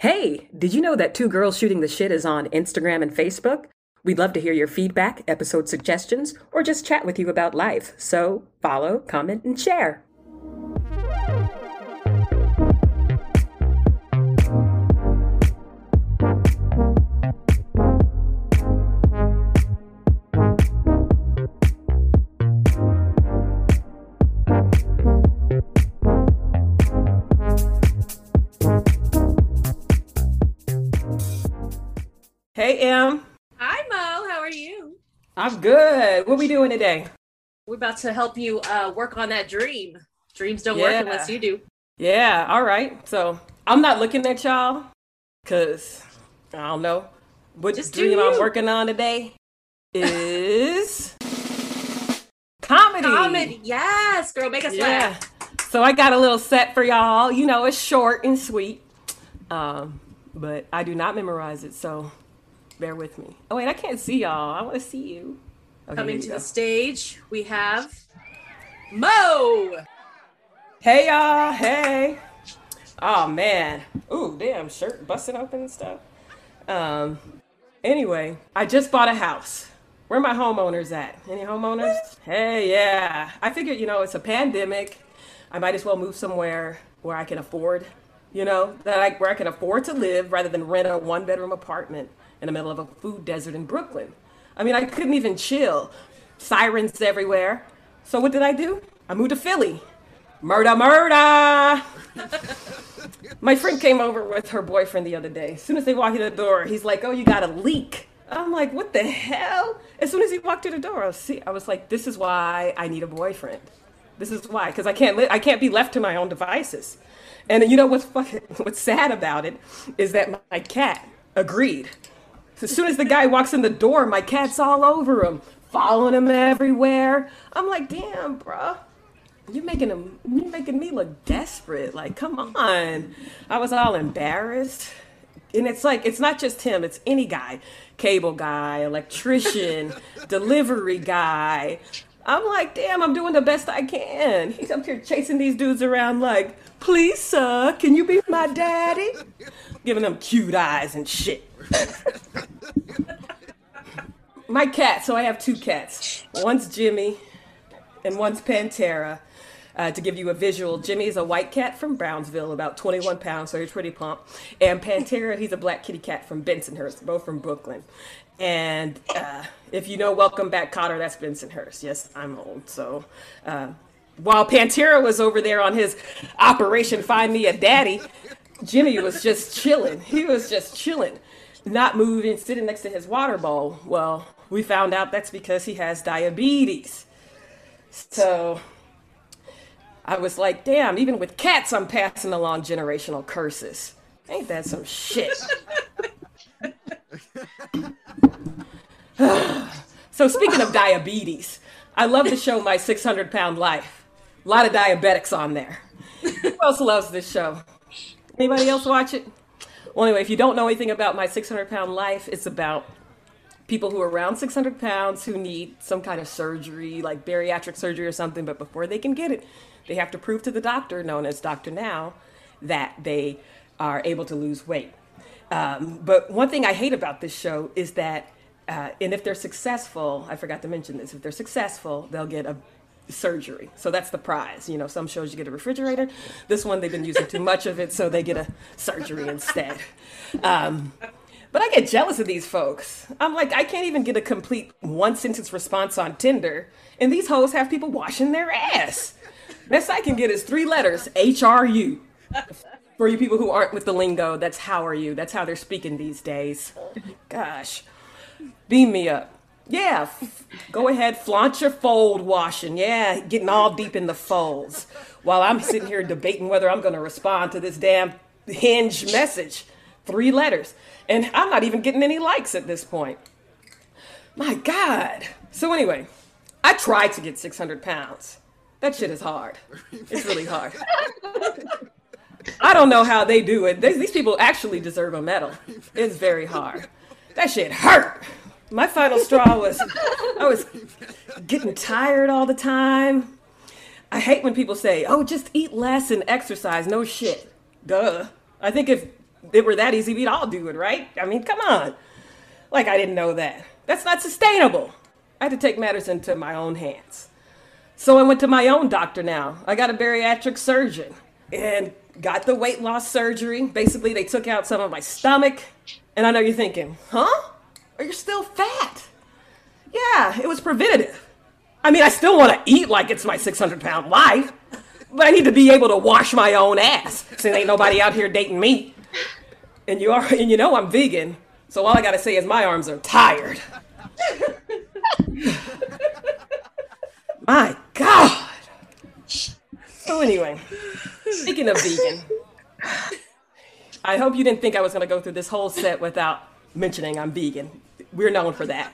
Hey, did you know that Two Girls Shooting the Shit is on Instagram and Facebook? We'd love to hear your feedback, episode suggestions, or just chat with you about life. So follow, comment, and share. Good. What we doing today? We're about to help you uh, work on that dream. Dreams don't Yeah. work unless you do. Yeah, all right. So I'm not looking at y'all because I don't know what Just dream I'm working on today is comedy. Comedy. Yes, girl. Make us Yeah. laugh. So I got a little set for y'all. You know, it's short and sweet, um, but I do not memorize it, so bear with me. Oh wait, I can't see y'all. I want to see you. Okay, Coming to you the stage, we have Mo. Hey y'all, hey. Oh man. Ooh, damn, shirt busting open and stuff. Um anyway, I just bought a house. Where my homeowners at? Any homeowners? Hey, yeah. I figured, you know, it's a pandemic. I might as well move somewhere where I can afford, you know, that I where I can afford to live rather than rent a one bedroom apartment in the middle of a food desert in Brooklyn. I mean, I couldn't even chill. Sirens everywhere. So what did I do? I moved to Philly. Murder, murder! My friend came over with her boyfriend the other day. As soon as they walked in the door, he's like, "Oh, you got a leak." I'm like, "What the hell?" As soon as he walked through the door, I was, see, I was like, "This is why I need a boyfriend. This is why, because I can't li- I can't be left to my own devices." And you know what's fucking, what's sad about it is that my, my cat agreed. As soon as the guy walks in the door, my cat's all over him, following him everywhere. I'm like, "Damn, bruh." You're making him, you're making me look desperate. Like, come on. I was all embarrassed. And it's like, it's not just him, it's any guy. Cable guy, electrician, delivery guy. I'm like, damn, I'm doing the best I can. He's up here chasing these dudes around like, please, sir, can you be my daddy? Giving them cute eyes and shit. my cat, so I have two cats. One's Jimmy, and one's Pantera. Uh, to give you a visual, Jimmy is a white cat from Brownsville, about 21 pounds, so he's pretty plump. And Pantera, he's a black kitty cat from Bensonhurst, both from Brooklyn. And uh, if you know Welcome Back Kotter, that's Bensonhurst. Yes, I'm old. So uh, while Pantera was over there on his Operation Find Me a Daddy, Jimmy was just chilling. He was just chilling, not moving, sitting next to his water bowl. Well, we found out that's because he has diabetes. So I was like, damn, even with cats, I'm passing along generational curses. Ain't that some shit? so, speaking of diabetes, I love the show My 600 Pound Life. A lot of diabetics on there. Who else loves this show? Anybody else watch it? Well, anyway, if you don't know anything about My 600 Pound Life, it's about people who are around 600 pounds who need some kind of surgery, like bariatric surgery or something, but before they can get it, they have to prove to the doctor, known as Dr. Now, that they are able to lose weight. Um, but one thing I hate about this show is that, uh, and if they're successful, I forgot to mention this, if they're successful, they'll get a surgery. So that's the prize. You know, some shows you get a refrigerator. This one, they've been using too much of it, so they get a surgery instead. Um, but I get jealous of these folks. I'm like, I can't even get a complete one sentence response on Tinder, and these hoes have people washing their ass. Best I can get is three letters H R U. For you people who aren't with the lingo, that's how are you? That's how they're speaking these days. Gosh, beam me up. Yeah, f- go ahead, flaunt your fold washing. Yeah, getting all deep in the folds. While I'm sitting here debating whether I'm going to respond to this damn Hinge message. Three letters. And I'm not even getting any likes at this point. My God. So, anyway, I tried to get 600 pounds. That shit is hard. It's really hard. I don't know how they do it. These these people actually deserve a medal. It's very hard. That shit hurt. My final straw was I was getting tired all the time. I hate when people say, "Oh, just eat less and exercise." No shit. Duh. I think if it were that easy, we'd all do it, right? I mean, come on. Like I didn't know that. That's not sustainable. I had to take matters into my own hands. So I went to my own doctor now. I got a bariatric surgeon and got the weight loss surgery. Basically, they took out some of my stomach. And I know you're thinking, huh? Are you still fat? Yeah, it was preventative. I mean, I still want to eat like it's my 600 pound life, but I need to be able to wash my own ass since ain't nobody out here dating me. And you are, and you know I'm vegan, so all I gotta say is my arms are tired. my God. So anyway, speaking of vegan, I hope you didn't think I was gonna go through this whole set without mentioning I'm vegan. We're known for that.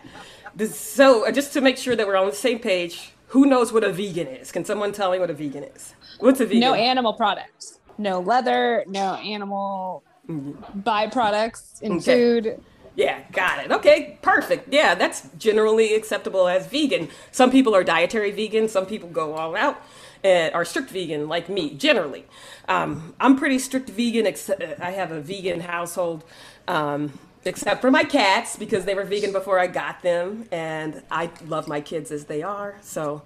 This, so uh, just to make sure that we're on the same page, who knows what a vegan is? Can someone tell me what a vegan is? What's a vegan? No animal products. No leather, no animal byproducts in Okay. food. Yeah, got it. Okay, perfect. Yeah, that's generally acceptable as vegan. Some people are dietary vegan, some people go all out and are strict vegan, like me, generally. Um, I'm pretty strict vegan, except I have a vegan household, um, except for my cats, because they were vegan before I got them, and I love my kids as they are, so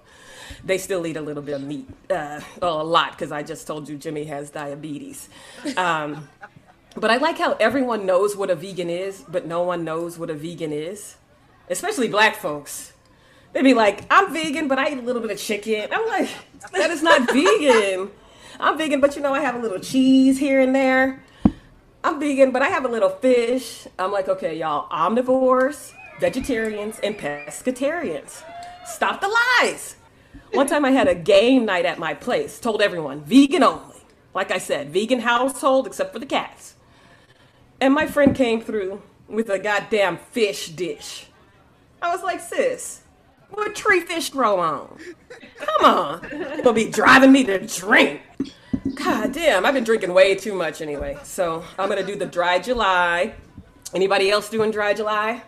they still eat a little bit of meat. Uh, well, a lot, because I just told you Jimmy has diabetes. Um, but I like how everyone knows what a vegan is, but no one knows what a vegan is. Especially black folks. They'd be like, I'm vegan, but I eat a little bit of chicken. I'm like, that is not vegan. I'm vegan, but you know, I have a little cheese here and there. I'm vegan, but I have a little fish. I'm like, okay, y'all, omnivores, vegetarians, and pescatarians. Stop the lies. One time I had a game night at my place, told everyone, vegan only. Like I said, vegan household except for the cats. And my friend came through with a goddamn fish dish. I was like, sis, what tree fish grow on? Come on. You're gonna be driving me to drink. God damn, I've been drinking way too much anyway. So I'm gonna do the dry July. Anybody else doing dry July?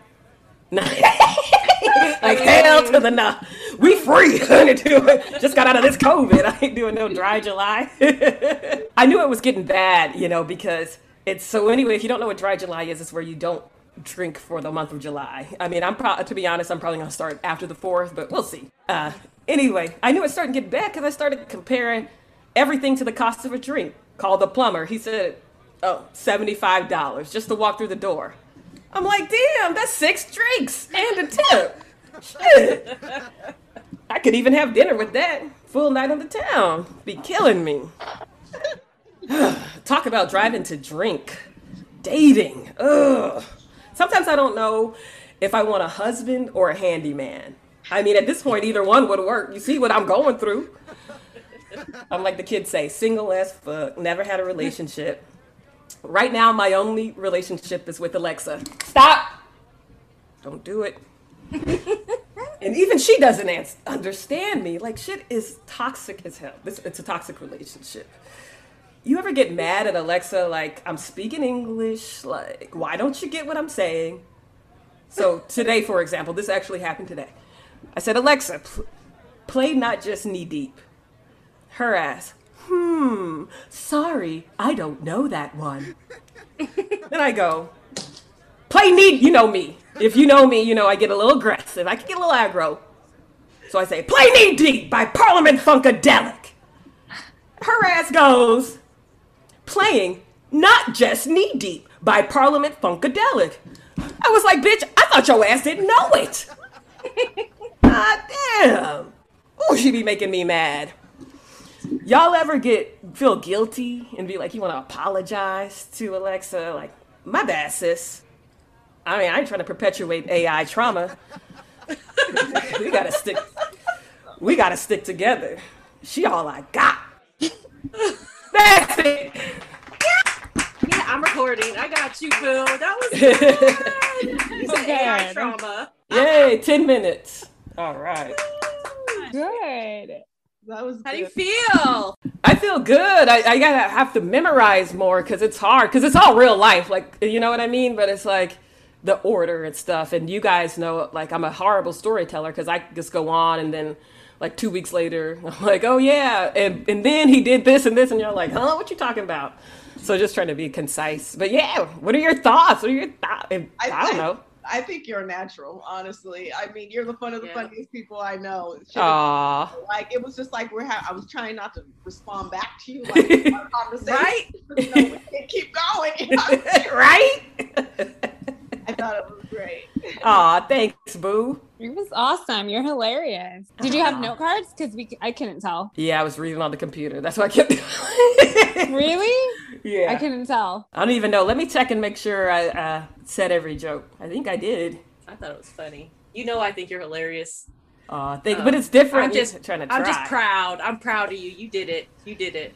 No. like hell to the no. We free. Doing- Just got out of this COVID. I ain't doing no dry July. I knew it was getting bad, you know, because it's so anyway, if you don't know what dry July is, it's where you don't drink for the month of July. I mean, I'm to be honest, I'm probably gonna start after the fourth, but we'll see. Uh, anyway, I knew it started to get bad because I started comparing everything to the cost of a drink. Called the plumber. He said, "Oh, $75 just to walk through the door." I'm like, "Damn, that's six drinks and a tip." Shit. I could even have dinner with that. Full night on the town. Be killing me. Talk about driving to drink. Dating. Ugh. Sometimes I don't know if I want a husband or a handyman. I mean, at this point, either one would work. You see what I'm going through. I'm like the kids say, single as fuck, never had a relationship. Right now, my only relationship is with Alexa. Stop! Don't do it. and even she doesn't understand me. Like, shit is toxic as hell. It's a toxic relationship. You ever get mad at Alexa, like, I'm speaking English? Like, why don't you get what I'm saying? So, today, for example, this actually happened today. I said, Alexa, pl- play not just knee deep. Her ass, hmm, sorry, I don't know that one. then I go, play knee, you know me. If you know me, you know I get a little aggressive. I can get a little aggro. So I say, play knee deep by Parliament Funkadelic. Her ass goes, playing not just knee deep by Parliament Funkadelic. I was like, bitch, I thought your ass didn't know it. God damn. Oh, she be making me mad. Y'all ever get feel guilty and be like, you want to apologize to Alexa? Like, my bad, sis. I mean, I ain't trying to perpetuate AI trauma. we gotta stick. We gotta stick together. She all I got. That's it. Yeah, I'm recording. I got you, Boo. That was good. You said AI trauma. Yay, uh-huh. ten minutes. All right. Good. That was How do you feel? I feel good. I, I gotta have to memorize more because it's hard. Because it's all real life, like you know what I mean. But it's like the order and stuff. And you guys know, like I'm a horrible storyteller because I just go on and then like two weeks later, I'm like, oh yeah, and and then he did this and this, and you're like, huh, what you talking about? So just trying to be concise. But yeah, what are your thoughts? What are your thoughts? I, I- I don't I- know. I think you're natural, honestly. I mean, you're the fun of the Yeah. funniest people I know. Shit, Aw. Like it was just like we're. Ha- I was trying not to respond back to you, like our conversation. Right? You know, we can keep going. You know? right? I thought it was great. Aw, thanks, boo. It was awesome. You're hilarious. Did you have note cards? Because we, I couldn't tell. Yeah, I was reading on the computer. That's why I kept Really? Yeah. I couldn't tell. I don't even know. Let me check and make sure I uh, said every joke. I think I did. I thought it was funny. You know, I think you're hilarious. Aw, think, Uh, but it's different. I'm just- trying to try. I'm just proud. I'm proud of you. You did it. You did it.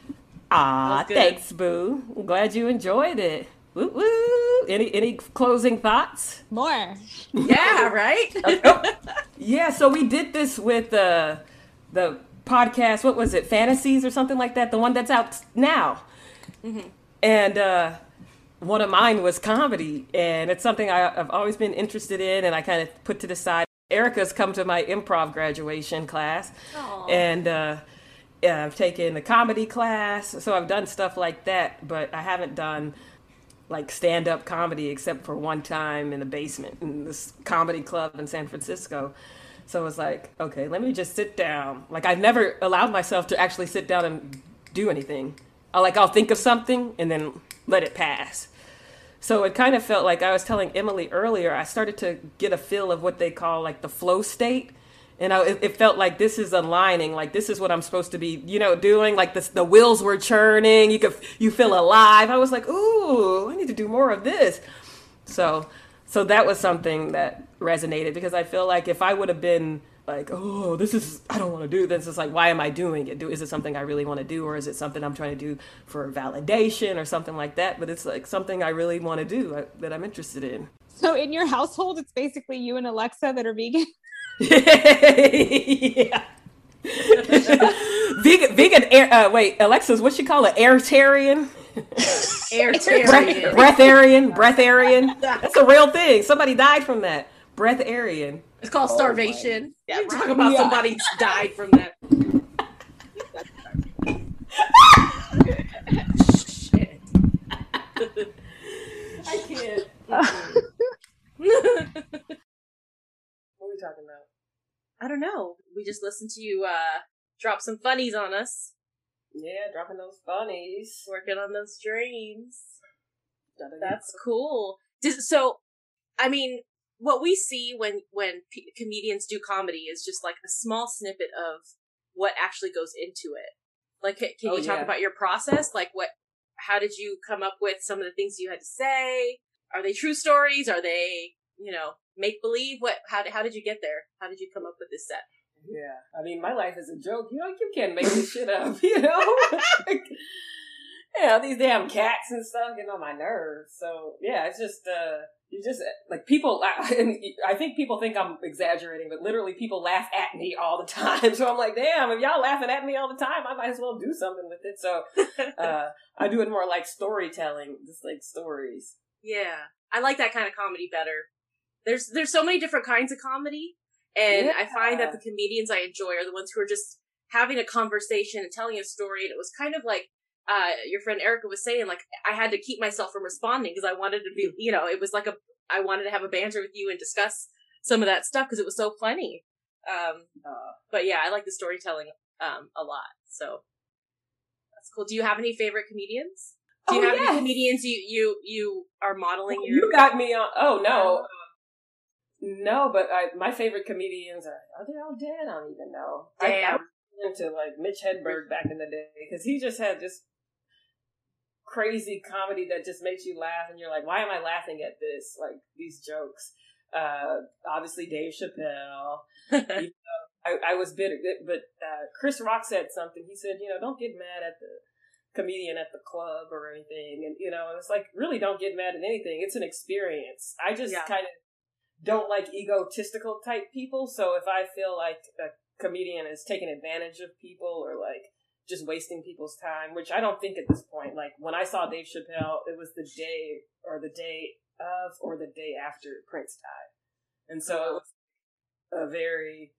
Aw, That was good. thanks, boo. I'm glad you enjoyed it. Woo woo. Any any closing thoughts? More. Yeah, right? Yeah, so we did this with uh, the podcast. What was it? Fantasies or something like that. The one that's out now. And uh, one of mine was comedy, and it's something I, I've always been interested in, and I kind of put to the side. Erica's come to my improv graduation class, Aw. and uh, yeah, I've taken a comedy class, so I've done stuff like that, but I haven't done like stand up comedy except for one time in the basement in this comedy club in San Francisco. So it was like, okay, let me just sit down. Like I've never allowed myself to actually sit down and do anything. I like I'll think of something and then let it pass. So it kind of felt like I was telling Emily earlier, I started to get a feel of what they call like the flow state. And I, it, felt like this is aligning, like this is what I'm supposed to be, you know, doing. Like the the wheels were churning. You could you feel alive. I was like, ooh, I need to do more of this. So so that was something that resonated because I feel like if I would have been like, oh, this is I don't want to do this. It's like, why am I doing it? Do is it something I really want to do, or is it something I'm trying to do for validation or something like that? But it's like something I really want to do uh, that I'm interested in. So in your household, it's basically you and Alexa that are vegan. yeah. vegan, vegan air. Uh, wait, Alexa's what she call it? Airtarian, breath, Airtarian. breatharian, breatharian. That's a real thing. Somebody died from that. Breatharian. It's called Oh, starvation. Yeah, you talk about Yeah. somebody died from that. Shit. I can't. what are we talking about? I don't know. We just listened to you uh, drop some funnies on us, Yeah, dropping those funnies. working on those dreams. That's cool. Does, so, I mean, what we see when when p- comedians do comedy is just like a small snippet of what actually goes into it. Like, can, can Oh, you talk yeah. about your process? Like, what? How did you come up with some of the things you had to say? Are they true stories? Are they, you know, make believe? What? How did how did you get there? How did you come up with this set? Yeah, I mean, my life is a joke. You know, you can't make this shit up. You know, Like, yeah, these damn cats and stuff getting on my nerves. So yeah, it's just uh, you just like people. I, and I think people think I'm exaggerating, but literally people laugh at me all the time. So I'm like, damn, if y'all laughing at me all the time, I might as well do something with it. So uh, I do it more like storytelling, just like stories. Yeah, I like that kind of comedy better. There's there's so many different kinds of comedy, and I find that the comedians I enjoy are the ones who are just having a conversation and telling a story. And it was kind of like uh, your friend Erica was saying, like I had to keep myself from responding because I wanted to be, you know, it was like a I wanted to have a banter with you and discuss some of that stuff because it was so funny. Um, Uh, but yeah, I like the storytelling um a lot. So that's cool. Do you have any favorite comedians? Do you Oh, have yes. any comedians you you you are modeling your? You got me on. Oh no, no. But I, my favorite comedians are are they all dead? I don't even know. I, I Damn. was into like Mitch Hedberg back in the day because he just had just crazy comedy that just makes you laugh, and you're like, why am I laughing at this? Like these jokes. Uh, obviously Dave Chappelle. I, I was bitter, but uh, Chris Rock said something. He said, you know, don't get mad at the comedian at the club or anything. And, you know, it's like, really don't get mad at anything. It's an experience. I just Yeah. kind of don't like egotistical type people. So if I feel like a comedian is taking advantage of people or like just wasting people's time, which I don't think at this point, like when I saw Dave Chappelle, it was the day or the day of or the day after Prince died. And so it was a very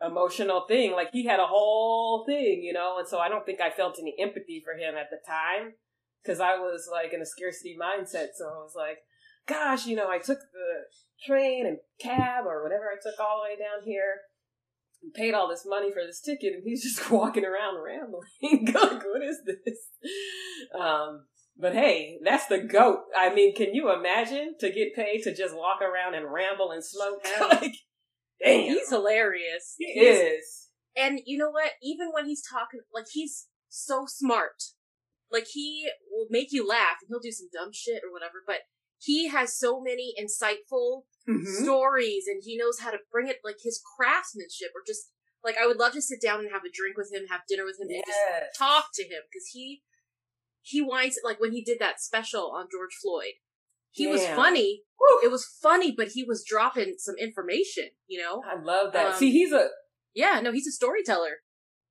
emotional thing. Like he had a whole thing, you know, and so I don't think I felt any empathy for him at the time because I was like in a scarcity mindset. So I was like, gosh, you know, I took the train and cab or whatever I took all the way down here, paid all this money for this ticket, and he's just walking around rambling. like, what is this? Um, but hey, that's the goat. I mean, can you imagine to get paid to just walk around and ramble and smoke? like, damn, He's hilarious. he He's- is. And you know what? Even when he's talking, like he's so smart. Like he will make you laugh, and he'll do some dumb shit or whatever. But he has so many insightful Mhm. stories, and he knows how to bring it, like his craftsmanship, or just like I would love to sit down and have a drink with him, have dinner with him, and just talk to him because he he winds like when he did that special on George Floyd. He was funny. Whew. It was funny, but he was dropping some information. You know? I love that. Um, See, he's a Yeah. No, he's a storyteller.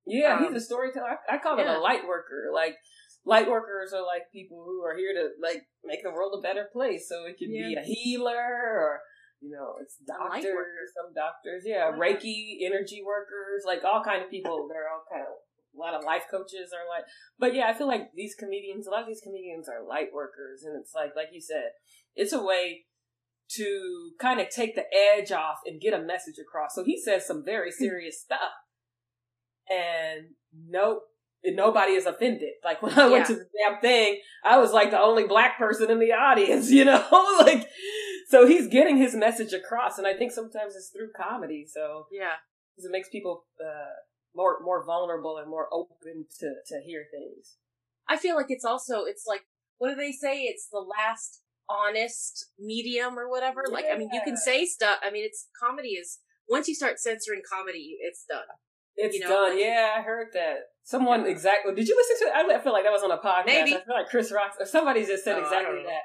Yeah, Um, he's a storyteller. I, I call him a light worker. Like light workers are like people who are here to like make the world a better place. So it could be a healer or you know, it's doctors, some doctors, yeah, Yeah. Reiki, energy workers, like all kind of people. They're all kind of a lot of life coaches are like, but yeah, I feel like these comedians, a lot of these comedians are light workers, and it's like, like you said, it's a way to kind of take the edge off and get a message across. So he says some very serious stuff, and nope, nobody is offended. Like when I went to the damn thing, I was like the only black person in the audience, you know, like. So he's getting his message across, and I think sometimes it's through comedy. So Yeah. 'cause it makes people uh, more more vulnerable and more open to to hear things. I feel like it's also it's like what do they say? It's the last honest medium or whatever. Like I mean, you can say stuff. I mean, it's comedy is once you start censoring comedy, it's done. It's You know, done. like- yeah, I heard that. Someone exactly. Did you listen to it? I feel like that was on a podcast. Maybe. I feel like Chris Rock or somebody just said Oh, exactly that.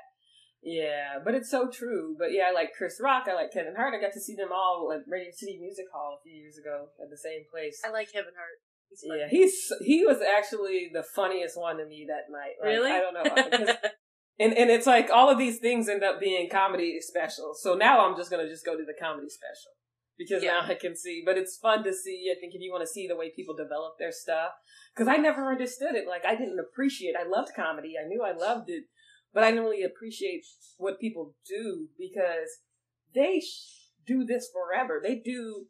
Yeah, but it's so true. But yeah, I like Chris Rock. I like Kevin Hart. I got to see them all at Radio City Music Hall a few years ago at the same place. I like Kevin Hart. He's. Yeah, he's he was actually the funniest one to me that night. Like, really? I don't know. and and it's like all of these things end up being comedy specials. So now I'm just gonna just go to the comedy special because Yeah. now I can see. But it's fun to see. I think if you want to see the way people develop their stuff, because I never understood it. Like I didn't appreciate. I loved comedy. I knew I loved it, but I didn't really appreciate what people do because they sh- do this forever. They do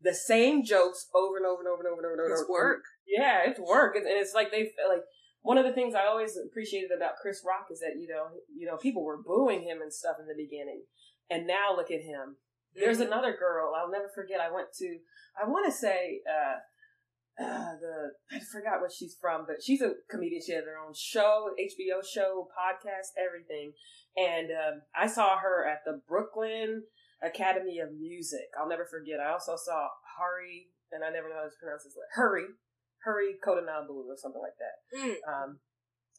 the same jokes over and over and over and over and over and over. It's work. Yeah, it's work, and and it's like they like one of the things I always appreciated about Chris Rock is that you know you know people were booing him and stuff in the beginning, and now look at him. There's another girl I'll never forget. I went to I want to say uh, uh, the I forgot what she's from, but she's a comedian. She has her own show, HBO show, podcast, everything. And um, I saw her at the Brooklyn Academy of Music. I'll never forget. I also saw Hari, and I never know how to pronounce his name. Hurry, Hurry Kondabolu or something like that. Mm. Um,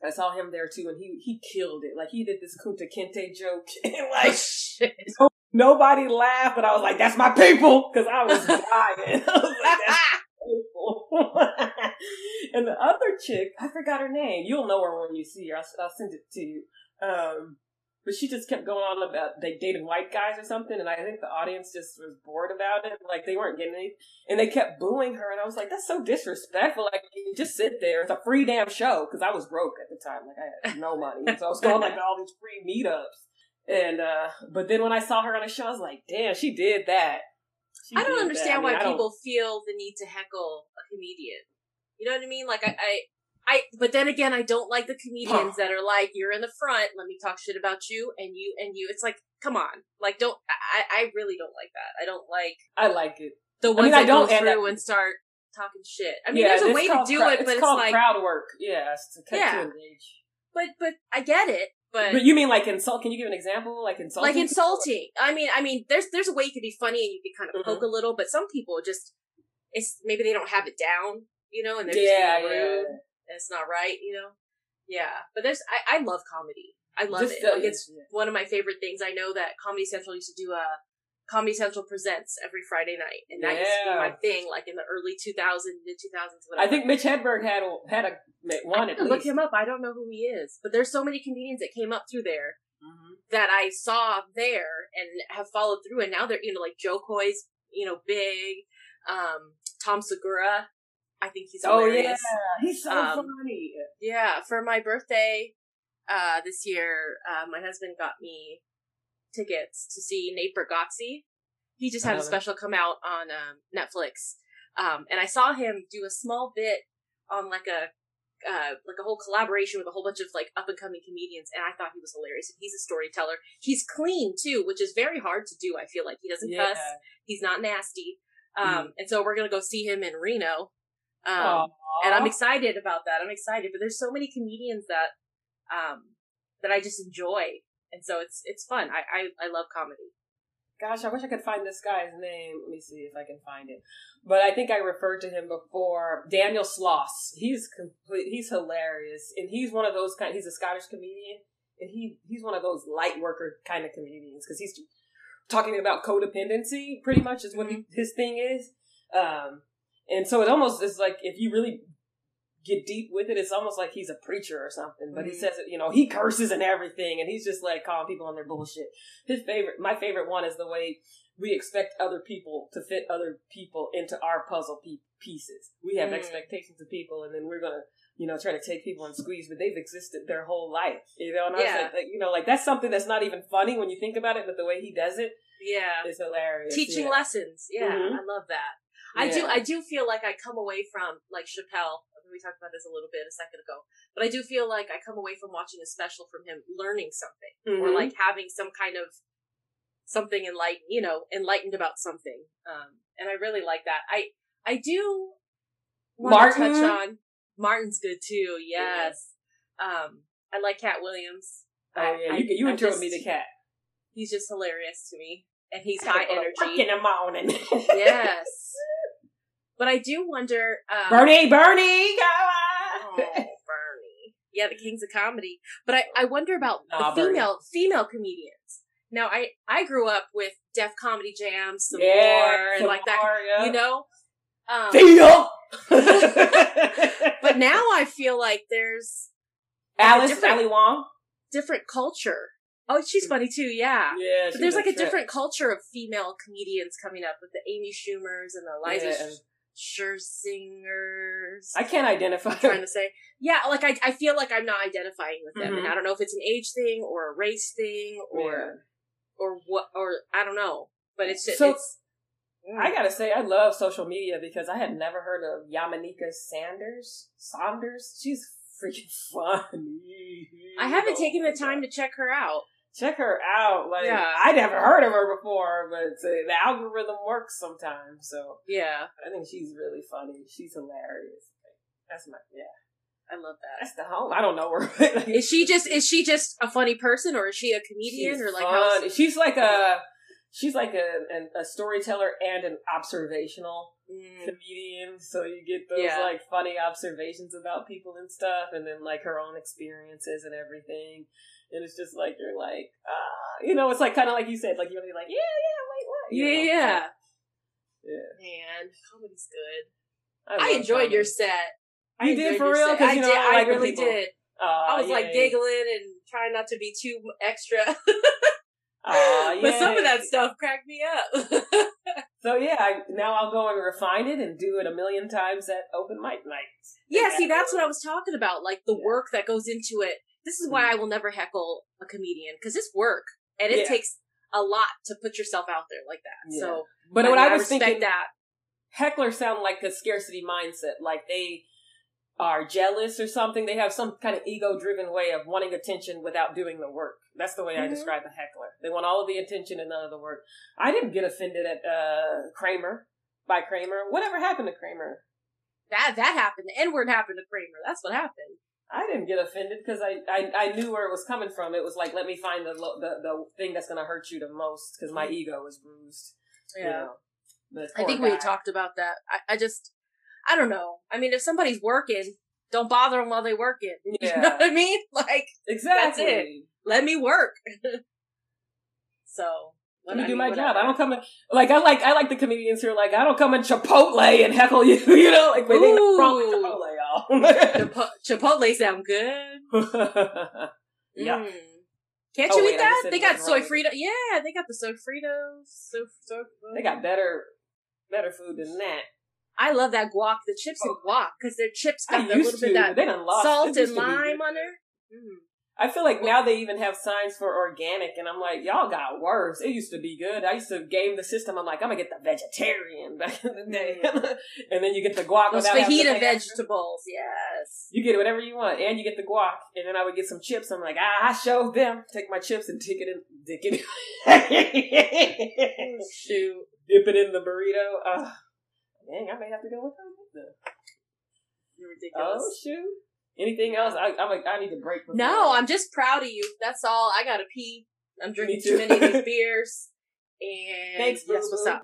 I saw him there too, and he he killed it. Like he did this Kunta Kinte joke, and like shit. nobody laughed, but I was like, "That's my people," because I was dying. I was like, "That's my people." and the other chick, I forgot her name. You'll know her when you see her. I'll, I'll send it to you. Um, but she just kept going on about they dated white guys or something, and I think the audience just was bored about it. Like they weren't getting any, and they kept booing her, and I was like, "That's so disrespectful!" Like you just sit there. It's a free damn show because I was broke at the time. Like I had no money, so I was going like to all these free meetups. And uh but then when I saw her on the show, I was like, "Damn, she did that." She I don't understand I mean, why I don't- people feel the need to heckle a comedian. You know what I mean? Like I, I, I but then again, I don't like the comedians that are like, "You're in the front, let me talk shit about you," and you and you. It's like, come on, like don't. I, I really don't like that. I don't like I like it. the ones mean, I that don't go through and start talking shit. I mean, Yeah, there's a way to do it, but it's, called like, crowd work. Yeah, it's to cut Yeah. engage. but but I get it, but. But you mean like insult? Can you give an example? Like insulting? like insulting. I mean, I mean, there's there's a way you could be funny and you could kind of Mhm. poke a little, but some people just it's maybe they don't have it down, you know, and they're Yeah, just yeah. rude. And it's not right, you know. Yeah, but there's I, I love comedy. I love Just, it. uh, Like it's yeah. one of my favorite things. I know that Comedy Central used to do a Comedy Central presents every Friday night, and that used to be my thing, like in the early 2000s, mid 2000s. I think Mitch Hedberg had a, had a one I look him up. I don't know who he is, but there's so many comedians that came up through there Mhm. that I saw there and have followed through, and now they're you know like Jo Koy's you know big, um, Tom Segura, I think he's Oh yeah, he's so Um, funny. yeah. For my birthday, uh, this year, uh, my husband got me tickets to see Nate Bargatze. He just had a special come out on um, Netflix, um, and I saw him do a small bit on like a uh, like a whole collaboration with a whole bunch of like up and coming comedians, and I thought he was hilarious. He's a storyteller. He's clean too, which is very hard to do. I feel like he doesn't cuss. He's not nasty. Um, and so we're gonna go see him in Reno. Um, and I'm excited about that. I'm excited, but there's so many comedians that um that I just enjoy, and so it's it's fun. I I, I love comedy. Gosh, I wish I could find this guy's name. Let me see if I can find it. But I think I referred to him before. Daniel Sloss. He's complete. He's hilarious, and he's one of those kind. He's a Scottish comedian, and he he's one of those light worker kind of comedians because he's talking about codependency. Pretty much is what he, his thing is. Um, and so it almost is like if you really get deep with it, it's almost like he's a preacher or something. But he Mhm. says it, you know, he curses and everything, and he's just like calling people on their bullshit. His favorite, my favorite one is the way we expect other people to fit other people into our puzzle pe- pieces. We have Mm. expectations of people, and then we're gonna, you know, try to take people and squeeze, but they've existed their whole life, you know. And I was Yeah. like, like, you know, like that's something that's not even funny when you think about it, but the way he does it Yeah, is hilarious. teaching yeah. lessons. Yeah, Mhm. I love that. I do. I do feel like I come away from like Chappelle. We talked about this a little bit a second ago, but I do feel like I come away from watching a special from him learning something or Mhm. like having some kind of something enlightened, you know, enlightened about something. Um, and I really like that. I I do want to Martin? touch on Martin's good too. Yes. Um, I like Katt Williams. Oh I- yeah, I- you, you I intro me the cat. He's just hilarious to me, and he's high energy. in the morning. yes. But I do wonder. Um, Bernie, Bernie, go on. Oh, Bernie. Yeah, the kings of comedy. But I, I wonder about Nah, the Bernie. female female comedians. Now, I I grew up with Def Comedy Jam, some yeah, more, and some like that. more, yeah. You know. Um, Theo. but now I feel like there's Alice, different- Ali Wong. different culture. Oh, she's funny too. Yeah. Yeah, But there's like a trip. different culture of female comedians coming up with the Amy Schumers and the Iliza Yeah. Shlesingers. I can't identify. I'm trying to say. Yeah, like I, I feel like I'm not identifying with them, and Mhm. I don't know if it's an age thing or a race thing or Yeah. or what or I don't know, but it's just So- it's. I gotta say, I love social media because I had never heard of Yamaneika Sanders. Saunders, she's freaking funny. I haven't Oh taken the time God. to check her out. Check her out. Like Yeah. I never heard of her before, but uh, the algorithm works sometimes. So Yeah, I think she's really funny. She's hilarious. That's my yeah. I love that. That's the home. I don't know her. Like, Is she just is she just a funny person or is she a comedian she's or like fun. how? She's like a she's like a an, a storyteller and an observational Mm, comedian. So you get those Yeah. like funny observations about people and stuff, and then like her own experiences and everything. And it's just like you're like ah, you know, it's like kind of like you said, like you're gonna be like yeah, yeah, wait, what? You yeah, know, yeah. yeah. Man, comedy's good. love I, enjoyed your comedy. set. I You did for real? set. 'Cause, I you know, did. I I like when really people- did. Aw, I was like yay. giggling and trying not to be too extra. Aw, but some of that stuff cracked me up. So yeah, I, now I'll go and refine it and do it a million times at open mic nights. yeah, see, that's what I was talking about. Like the Yeah. work that goes into it. This is why I will never heckle a comedian because it's work and it Yeah. takes a lot to put yourself out there like that. Yeah. So, But what mean, I was thinking, that. hecklers sound like a scarcity mindset, like they are jealous or something. They have some kind of ego-driven way of wanting attention without doing the work. That's the way I Mhm. describe a heckler. They want all of the attention and none of the work. I didn't get offended at uh, Kramer by Kramer. Whatever happened to Kramer? That that happened. The N word happened to Kramer. That's what happened. I didn't get offended because I, I I knew where it was coming from. It was like, let me find the lo- the, the thing that's going to hurt you the most because my mm-hmm. ego is bruised. you know. I think we talked about that. I, I just, I don't know. I mean, if somebody's working, don't bother them while they working. You know Yeah, what I mean? Like, exactly. it. let me work. so Let me do my job. I don't come in like I like I like the comedians who are like I don't come in Chipotle and heckle you. You know, like wait, they know wrong with Chipotle, y'all. Chipotle sound good. yeah, Mm. Can't Oh, you wait, eat that? They got soy. Frito. Yeah, they got the Sofritas. So, so they got better better food than that. I love that guac, the chips and guac, because their chips got used little to, bit but of that salt and lime on there. Mm. I feel like now they even have signs for organic, and I'm like, y'all got worse. It used to be good. I used to game the system. I'm like, I'm gonna get the vegetarian back in the day, and then you get the guac. Those fajita vegetables, yes. You get whatever you want, and you get the guac. And then I would get some chips. I'm like, ah, I showed them. Take my chips and dig it in, dig it, in. Shoot. dip it in the burrito. Uh, dang, I may have to go with that. You're ridiculous. Oh shoot! Anything else? I, I'm like, I need to break. before- no, I'm just proud of you. That's all. I gotta pee. I'm drinking too too. many of these beers. And Thanks, yes, what's up?